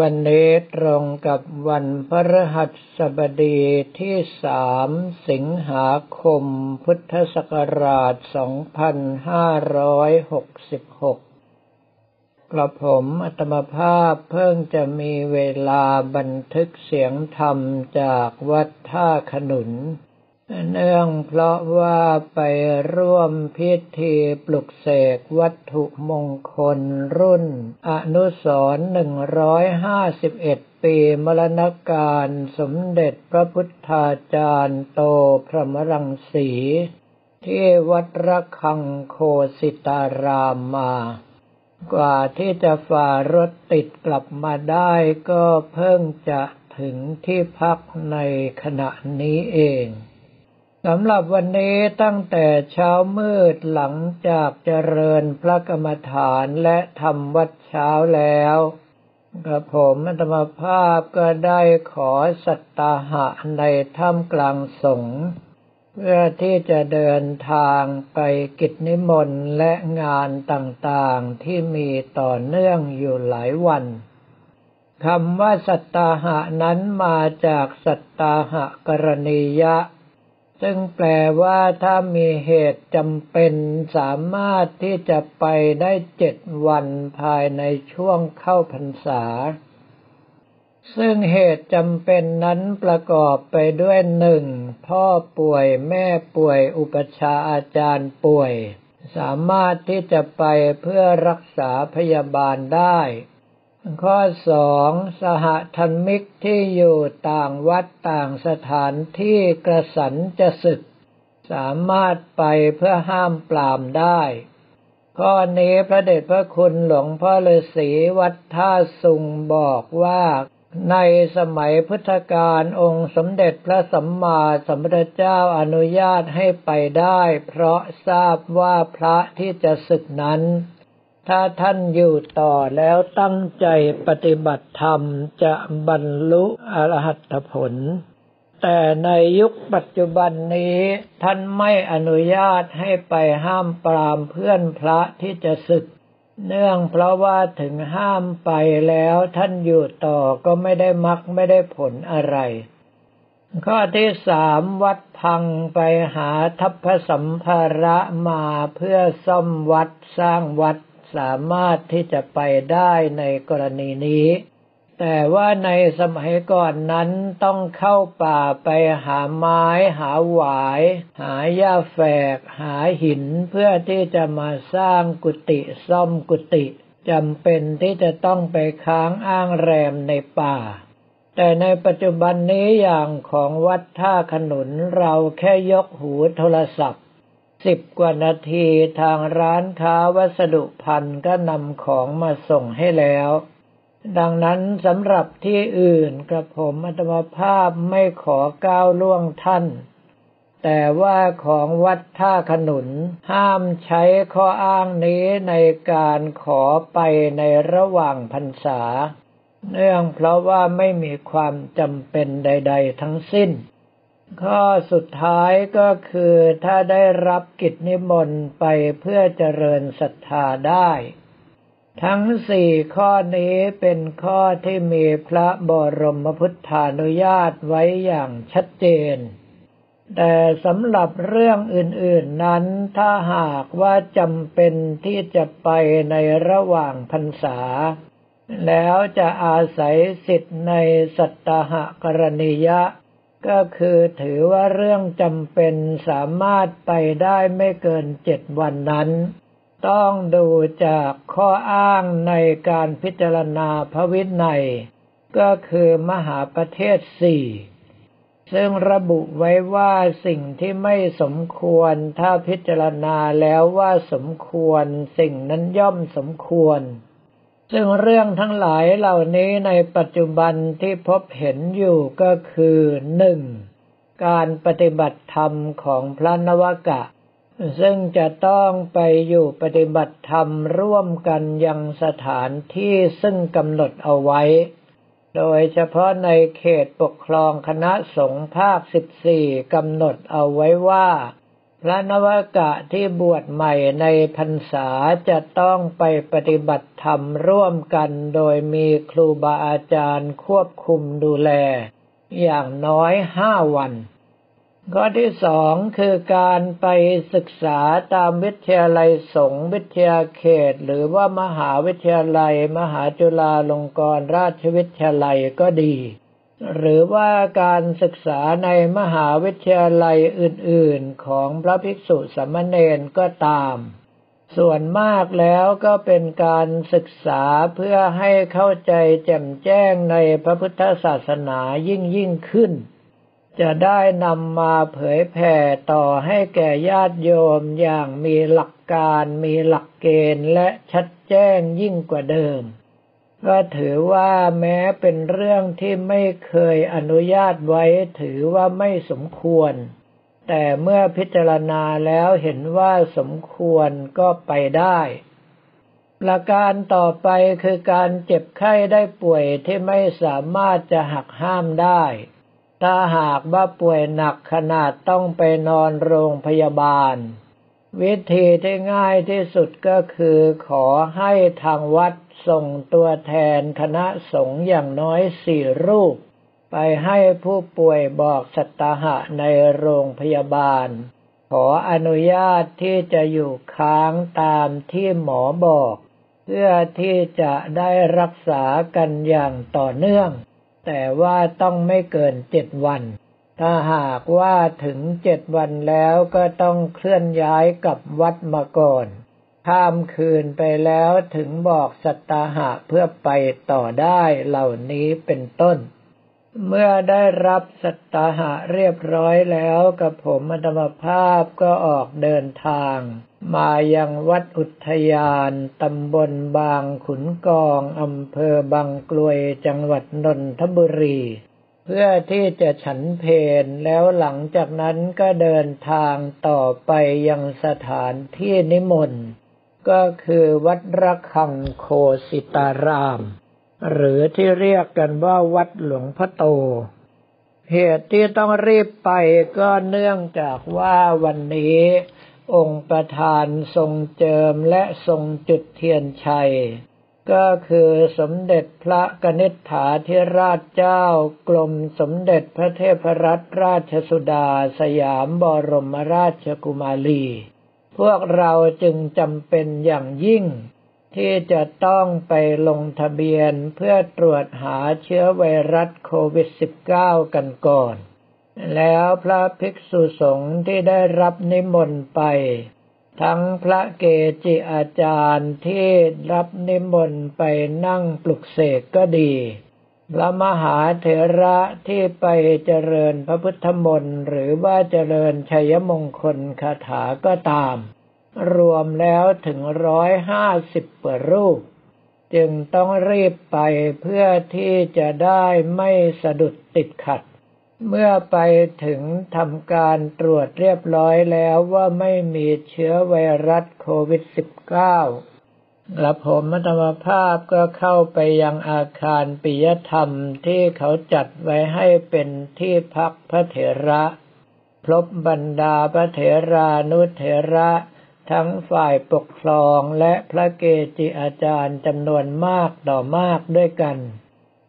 วันนี้ตรงกับวันพฤหัสบดีที่สามสิงหาคมพุทธศักราช 2566 กระผมอัตมภาพเพิ่งจะมีเวลาบันทึกเสียงธรรมจากวัดท่าขนุน เนื่องเพราะว่าไปร่วมพิธีปลุกเสกวัตถุมงคลรุ่น อนุสรหนึ่งร้อยห้าสิบเอ็ดปีมรณการสมเด็จพระพุทธาจารย์โตพระมรังสี ที่วัดระฆังโคสิตารามมา กว่าที่จะฝ่ารถติดกลับมาได้ก็เพิ่งจะถึงที่พักในขณะนี้เอง สำหรับวันนี้ตั้งแต่เช้ามืดหลังจากเจริญพระกรรมฐานและทำวัดเช้าแล้วกระผมอัตมภาพก็ได้ขอสัตตาหะในถ้ำกลางสงเพื่อที่จะเดินทางไปกิจนิมนต์และงานต่างๆที่มีต่อเนื่องอยู่หลายวันคำว่าสัตตาหะนั้นมาจากสัตตาหะกรณียะ ซึ่งแปลว่าถ้ามีเหตุจำเป็นสามารถที่จะไปได้เจ็ดวันภายในช่วงเข้าพรรษา ซึ่งเหตุจำเป็นนั้นประกอบไปด้วยหนึ่งพ่อป่วยแม่ป่วยอุปชาอาจารย์ป่วย สามารถที่จะไปเพื่อรักษาพยาบาลได้ ข้อสองสหธรรมิกที่อยู่ต่างวัดต่างสถานที่กระสันจะศึก สามารถไปเพื่อห้ามปรามได้ ข้อนี้พระเดชพระคุณหลวงพ่อฤาษีวัดท่าสุงบอกว่าในสมัยพุทธกาลองค์สมเด็จพระสัมมาสัมพุทธเจ้าอนุญาตให้ไปได้ เพราะทราบว่าพระที่จะศึกนั้น ถ้าท่านอยู่ต่อแล้วตั้งใจปฏิบัติธรรมจะบรรลุอรหัตผล แต่ในยุคปัจจุบันนี้ท่านไม่อนุญาตให้ไปห้ามปรามเพื่อนพระที่จะศึก เนื่องเพราะว่าถึงห้ามไปแล้วท่านอยู่ต่อก็ไม่ได้มักไม่ได้ผลอะไร ข้อที่สามวัดพังไปหาทัพพสัมภาระมาเพื่อซ่อมวัดสร้างวัด สามารถที่จะไปได้ในกรณีนี้ แต่ว่าในสมัยก่อนนั้นต้องเข้าป่าไปหาไม้ หาหวาย หาหญ้าแฝก หาหินเพื่อที่จะมาสร้างกุฏิซ่อมกุฏิจำเป็นที่จะต้องไปค้างอ้างแรมในป่า แต่ในปัจจุบันนี้อย่างของวัดท่าขนุนเราแค่ยกหูโทรศัพท์ สิบกว่านาทีทางร้านค้าวัสดุพันก็นำของมาส่งให้แล้ว ดังนั้นสำหรับที่อื่นกระผมอัตมภาพไม่ขอก้าวล่วงท่าน แต่ว่าของวัดท่าขนุนห้ามใช้ข้ออ้างนี้ในการขอไปในระหว่างพรรษา เนื่องเพราะว่าไม่มีความจำเป็นใด ๆ ทั้งสิ้น ข้อสุดท้ายก็คือถ้าได้รับกิจนิมนต์ไปเพื่อเจริญศรัทธาได้ ทั้งสี่ข้อนี้เป็นข้อที่มีพระบรมพุทธานุญาตไว้อย่างชัดเจน แต่สำหรับเรื่องอื่นๆนั้นถ้าหากว่าจำเป็นที่จะไปในระหว่างพรรษา แล้วจะอาศัยสิทธิ์ในสัตหกรณียะ ก็คือถือว่าเรื่องจำเป็นสามารถไปได้ไม่เกินเจ็ดวันนั้น ต้องดูจากข้ออ้างในการพิจารณาพระวินัย ก็คือมหาประเทศสี่ซึ่งระบุไว้ว่าสิ่งที่ไม่สมควรถ้าพิจารณาแล้วว่าสมควรสิ่งนั้นย่อมสมควร ซึ่งเรื่องทั้งหลายเหล่านี้ในปัจจุบันที่พบเห็นอยู่ก็คือหนึ่งการปฏิบัติธรรมของพระนวกะ ซึ่งจะต้องไปอยู่ปฏิบัติธรรมร่วมกันยังสถานที่ซึ่งกำหนดเอาไว้ โดยเฉพาะในเขตปกครองคณะสงฆ์ภาค 14กำหนดเอาไว้ว่า พระนวกะที่บวชใหม่ในพรรษาจะต้องไปปฏิบัติธรรมร่วมกันโดยมีครูบาอาจารย์ควบคุมดูแล อย่างน้อยห้าวัน ข้อที่สองคือการไปศึกษาตามวิทยาลัยสงฆ์วิทยาเขต หรือว่ามหาวิทยาลัย มหาจุฬาลงกรณราชวิทยาลัยก็ดี หรือว่าการศึกษาในมหาวิทยาลัยอื่นๆ ของพระภิกษุสามเณรก็ตาม ส่วนมากแล้วก็เป็นการศึกษาเพื่อให้เข้าใจแจ่มแจ้งในพระพุทธศาสนายิ่งยิ่งขึ้น จะได้นำมาเผยแผ่ต่อให้แก่ญาติโยมอย่างมีหลักการมีหลักเกณฑ์และชัดแจ้งยิ่งกว่าเดิม ก็ถือว่าแม้เป็นเรื่องที่ไม่เคยอนุญาตไว้ถือว่าไม่สมควร แต่เมื่อพิจารณาแล้วเห็นว่าสมควรก็ไปได้ประการต่อไปคือการเจ็บไข้ได้ป่วยที่ไม่สามารถจะหักห้ามได้ ถ้าหากว่าป่วยหนักขนาดต้องไปนอนโรงพยาบาล วิธีที่ง่ายที่สุดก็คือขอให้ทางวัด ส่งตัวแทนคณะสงฆ์อย่างน้อยสี่รูป ไปให้ผู้ป่วยบอกสัตหะในโรงพยาบาล ขออนุญาตที่จะอยู่ค้างตามที่หมอบอก เพื่อที่จะได้รักษากันอย่างต่อเนื่อง แต่ว่าต้องไม่เกินเจ็ดวัน ถ้าหากว่าถึงเจ็ดวันแล้วก็ต้องเคลื่อนย้ายกับวัดมาก่อน ข้ามคืนไปแล้วถึงบอกสัตหะเพื่อไปต่อได้เหล่านี้เป็นต้น เมื่อได้รับสัตหะเรียบร้อยแล้วกับผมอธรรมภาพก็ออกเดินทาง มายังวัดอุทยานตำบลบางขุนกองอำเภอบางกลวยจังหวัดนนทบุรีเพื่อที่จะฉันเพนแล้วหลังจากนั้นก็เดินทางต่อไปยังสถานที่นิมนต์ ก็คือวัดระฆังโคสิตาราม หรือที่เรียกกันว่าวัดหลวงพ่อโต เหตุที่ต้องรีบไปก็เนื่องจากว่าวันนี้ องค์ประธานทรงเจิมและทรงจุดเทียนชัย ก็คือสมเด็จพระกนิษฐาธิราชเจ้ากรมสมเด็จพระเทพรัตนราชสุดาสยามบรมราชกุมารี พวกเราจึงจำเป็นอย่างยิ่ง ที่จะต้องไปลงทะเบียนเพื่อตรวจหาเชื้อไวรัสโควิด -19 กันก่อน แล้วพระภิกษุสงฆ์ที่ได้รับนิมนต์ไป ทั้งพระเกจิอาจารย์ที่รับนิมนต์ไปนั่งปลุกเสกก็ดี พระมหาเถระที่ไปเจริญพระพุทธมนต์หรือว่าเจริญชัยมงคลคาถาก็ตาม รวมแล้วถึงร้อยห้าสิบกว่ารูป จึงต้องรีบไปเพื่อที่จะได้ไม่สะดุดติดขัด เมื่อไปถึงทำการตรวจเรียบร้อยแล้วว่าไม่มีเชื้อไวรัสโควิด -19 และผมมัตมภาพก็เข้าไปยังอาคารปิยธรรมที่เขาจัดไว้ให้เป็นที่พักพระเถระ พบบรรดาพระเถรานุเถระ ทั้งฝ่ายปกครองและพระเกจิอาจารย์จำนวนมากต่อมากด้วยกัน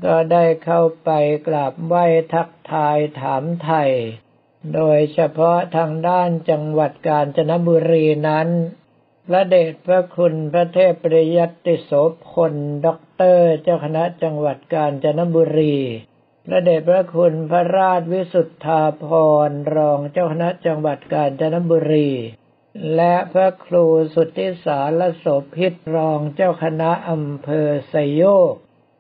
ก็ได้เข้าไปกราบไหว้ทักทายถามไทย โดยเฉพาะทางด้านจังหวัดกาญจนบุรีนั้น พระเดชพระคุณพระเทพปริยัติโสภณด็อกเตอร์เจ้าคณะจังหวัดกาญจนบุรี พระเดชพระคุณพระราชวิสุทธาพรรองเจ้าคณะจังหวัดกาญจนบุรี และพระครูสุทธิสารโสพิตรองเจ้าคณะอำเภอไทรโยค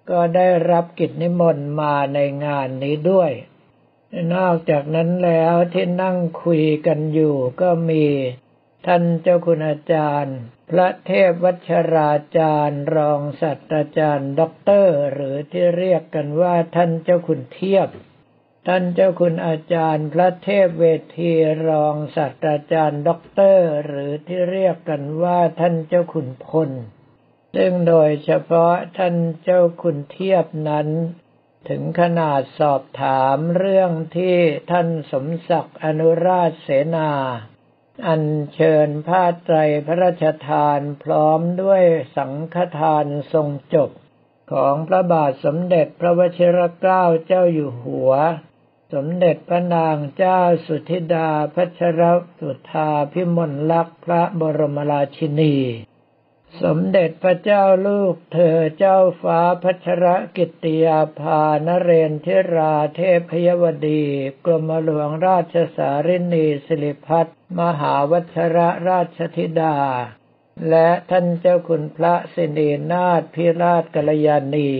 ก็ได้รับกิจนิมนต์มาในงานนี้ด้วย นอกจากนั้นแล้วที่นั่งคุยกันอยู่ก็มี ท่านเจ้าคุณอาจารย์ พระเทพวัชราจารย์ รองศาสตราจารย์ด็อกเตอร์ หรือที่เรียกกันว่าท่านเจ้าคุณเทียบ ท่านเจ้าคุณอาจารย์ พระเทพเวทีรองศาสตราจารย์ด็อกเตอร์ หรือที่เรียกกันว่าท่านเจ้าคุณพล ซึ่งโดยเฉพาะท่านเจ้าคุณเทียบนั้นถึงขนาดสอบถามเรื่องที่ท่านสมศักดิ์อนุราชเสนา อัญเชิญผ้าไตรพระราชทานพร้อมด้วยสังฆทานทรงจบ ของพระบาทสมเด็จพระวชิรเกล้าเจ้าอยู่หัว สมเด็จพระนางเจ้าสุธิดาพัชรสุธาพิมลลักษณ์พระบรมราชินี สมเด็จพระเจ้าลูกเธอเจ้าฟ้าพัชรกิติยาภานเรนทิราเทพยวดี กรมหลวงราชสารินีสิริพัฒมหาวัชรราชธิดา และท่านเจ้าคุณพระสินีนาถพิราชกัลยาณี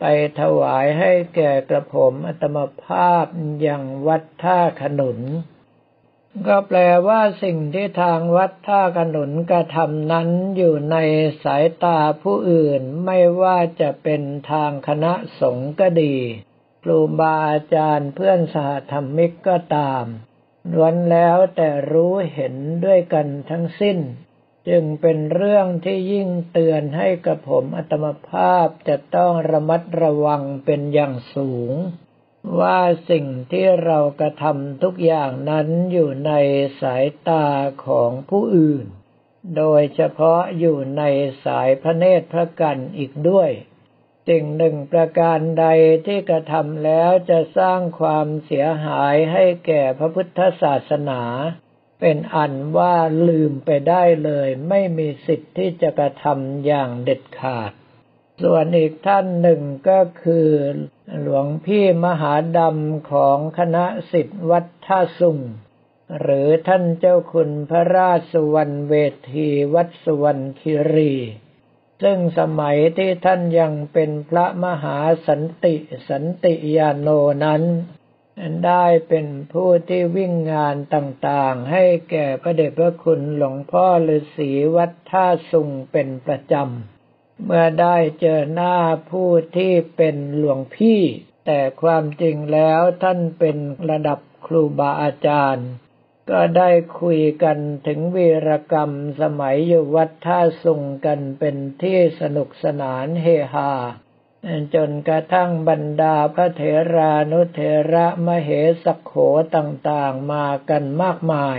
ไปถวายให้แก่กระผมอัตมภาพอย่างวัดท่าขนุน ก็แปลว่าสิ่งที่ทางวัดท่าขนุนกระทำนั้นอยู่ในสายตาผู้อื่นไม่ว่าจะเป็นทางคณะสงฆ์ก็ดีครูบาอาจารย์เพื่อนสหธรรมิกก็ตามล้วนแล้วแต่รู้เห็นด้วยกันทั้งสิ้น จึงเป็นเรื่องที่ยิ่งเตือนให้กับผมอัตมภาพจะต้องระมัดระวังเป็นอย่างสูง ว่าสิ่งที่เรากระทำทุกอย่างนั้นอยู่ในสายตาของผู้อื่น โดยเฉพาะอยู่ในสายพระเนตรพระกันอีกด้วยสิ่งหนึ่งประการใดที่กระทำแล้วจะสร้างความเสียหายให้แก่พระพุทธศาสนา เป็นอันว่าลืมไปได้เลย ไม่มีสิทธิ์ที่จะกระทำอย่างเด็ดขาด ส่วนอีกท่านหนึ่งก็คือ หลวงพี่มหาดำของคณะสิทธิวัดท่าสุงหรือท่านเจ้าคุณพระราชสุวรรณเวทีวัดสุวรรณคิรี ซึ่งสมัยที่ท่านยังเป็นพระมหาสันติสันติยาโนนั้น ได้เป็นผู้ที่วิ่งงานต่างๆ ให้แก่พระเดชพระคุณหลวงพ่อฤาษีวัดท่าสุงเป็นประจำ เมื่อได้เจอหน้าผู้ที่เป็นหลวงพี่ แต่ความจริงแล้วท่านเป็นระดับครูบาอาจารย์ ก็ได้คุยกันถึงวีรกรรมสมัยอยู่วัดท่าสุงกันเป็นที่สนุกสนานเฮฮาจนกระทั่งบรรดาพระเถรานุเถระมเหสกโขต่างๆมากันมากมาย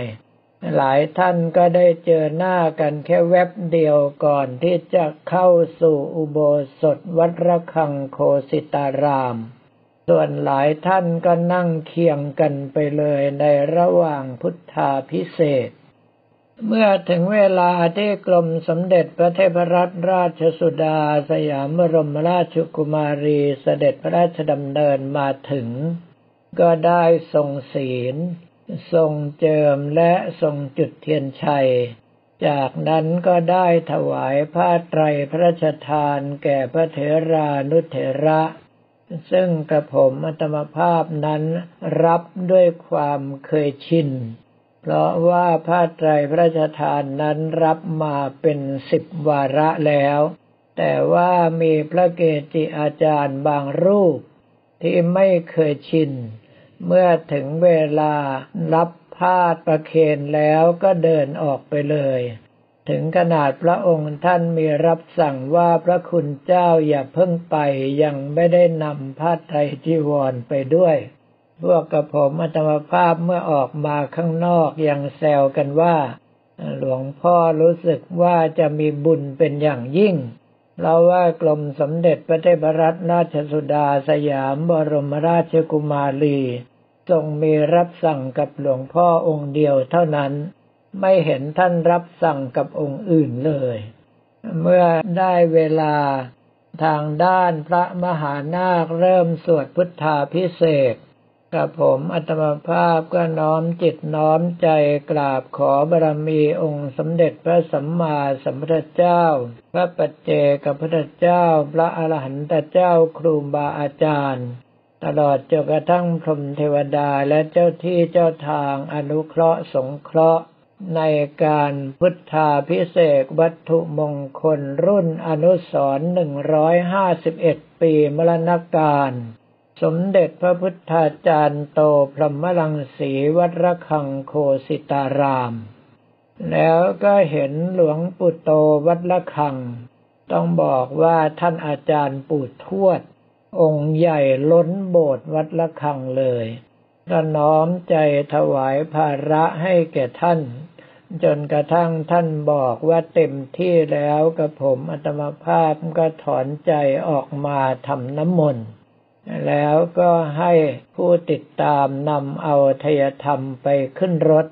หลายท่านก็ได้เจอหน้ากันแค่แวบเดียวก่อนที่จะเข้าสู่อุโบสถวัดระฆังโคสิตาราม ส่วนหลายท่านก็นั่งเคียงกันไปเลยในระหว่างพุทธาพิเศษ เมื่อถึงเวลาที่กรมสมเด็จพระเทพรัตนราชสุดาสยามบรมราชกุมารีเสด็จพระราชดำเนินมาถึง ก็ได้ทรงศีล ทรงเจิมและทรงจุดเทียนชัย จากนั้นก็ได้ถวายผ้าไตรพระราชทานแก่พระเถรานุเถระ ซึ่งกระผมอัตมภาพนั้นรับด้วยความเคยชิน เพราะว่าผ้าไตรพระราชทานนั้นรับมาเป็นสิบวาระแล้ว แต่ว่ามีพระเกจิอาจารย์บางรูปที่ไม่เคยชิน เมื่อถึงเวลารับพาดประเคนแล้วก็เดินออกไปเลย ถึงขนาดพระองค์ท่านมีรับสั่งว่าพระคุณเจ้าอย่าเพิ่งไปยังไม่ได้นำผ้าไตรจีวรไปด้วย พวกกระผมอัตมภาพเมื่อออกมาข้างนอกยังแซวกันว่า หลวงพ่อรู้สึกว่าจะมีบุญเป็นอย่างยิ่ง เราว่ากรมสมเด็จพระเทพรัตนราชสุดาสยามบรมราชกุมารีทรงมีรับสั่งกับหลวงพ่อองค์เดียวเท่านั้น ไม่เห็นท่านรับสั่งกับองค์อื่นเลย เมื่อได้เวลาทางด้านพระมหานาคเริ่มสวดพุทธาพิเศษ กับผมอัตมภาพก็น้อมจิตน้อมใจกราบขอบารมีองค์สมเด็จพระสัมมาสัมพุทธเจ้า พระปัจเจกพุทธเจ้า พระอรหันตเจ้าครูบาอาจารย์ ตลอดจนกระทั่งพรหมเทวดาและเจ้าที่เจ้าทางอนุเคราะห์สงเคราะห์ ในการพุทธาพิเศษวัตถุมงคลรุ่นอนุสรหนึ่งร้อยห้าสิบเอ็ดปีมรณการ สมเด็จพระพุทธาจารย์โตพรหมลังสีวัดระฆังโคสิตาราม แล้วก็เห็นหลวงปู่โตวัดระฆัง ต้องบอกว่าท่านอาจารย์ปู่ทวด องค์ใหญ่ล้นโบสถ์วัดระฆังเลยก็น้อมใจถวายภาระให้แก่ท่าน จนกระทั่งท่านบอกว่าเต็มที่แล้วกับผมอัตมาภาพก็ถอนใจออกมาทำน้ำมนต์ แล้วก็ให้ผู้ติดตามนำเอาทยธรรมไปขึ้นรถ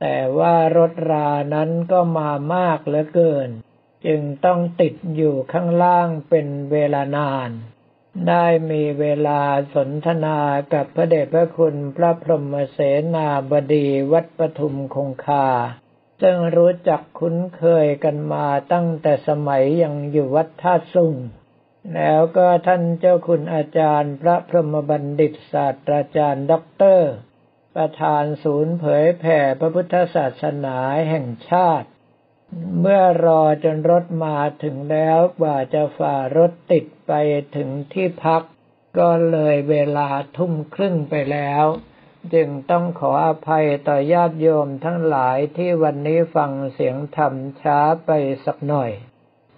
แต่ว่ารถรานั้นก็มามากเหลือเกิน จึงต้องติดอยู่ข้างล่างเป็นเวลานาน ได้มีเวลาสนทนากับพระเดชพระคุณพระพรหมเสนาบดีวัดปทุมคงคา ซึ่งรู้จักคุ้นเคยกันมาตั้งแต่สมัยยังอยู่วัดท่าสุง แล้วก็ท่านเจ้าคุณอาจารย์ พระพรหมบัณฑิตศาสตราจารย์ด็อกเตอร์ ประธานศูนย์เผยแผ่พระพุทธศาสนาแห่งชาติ เมื่อรอจนรถมาถึงแล้วกว่าจะฝ่ารถติดไปถึงที่พัก ก็เลยเวลาทุ่มครึ่งไปแล้ว จึงต้องขออภัยต่อญาติโยมทั้งหลายที่วันนี้ฟังเสียงธรรมช้าไปสักหน่อย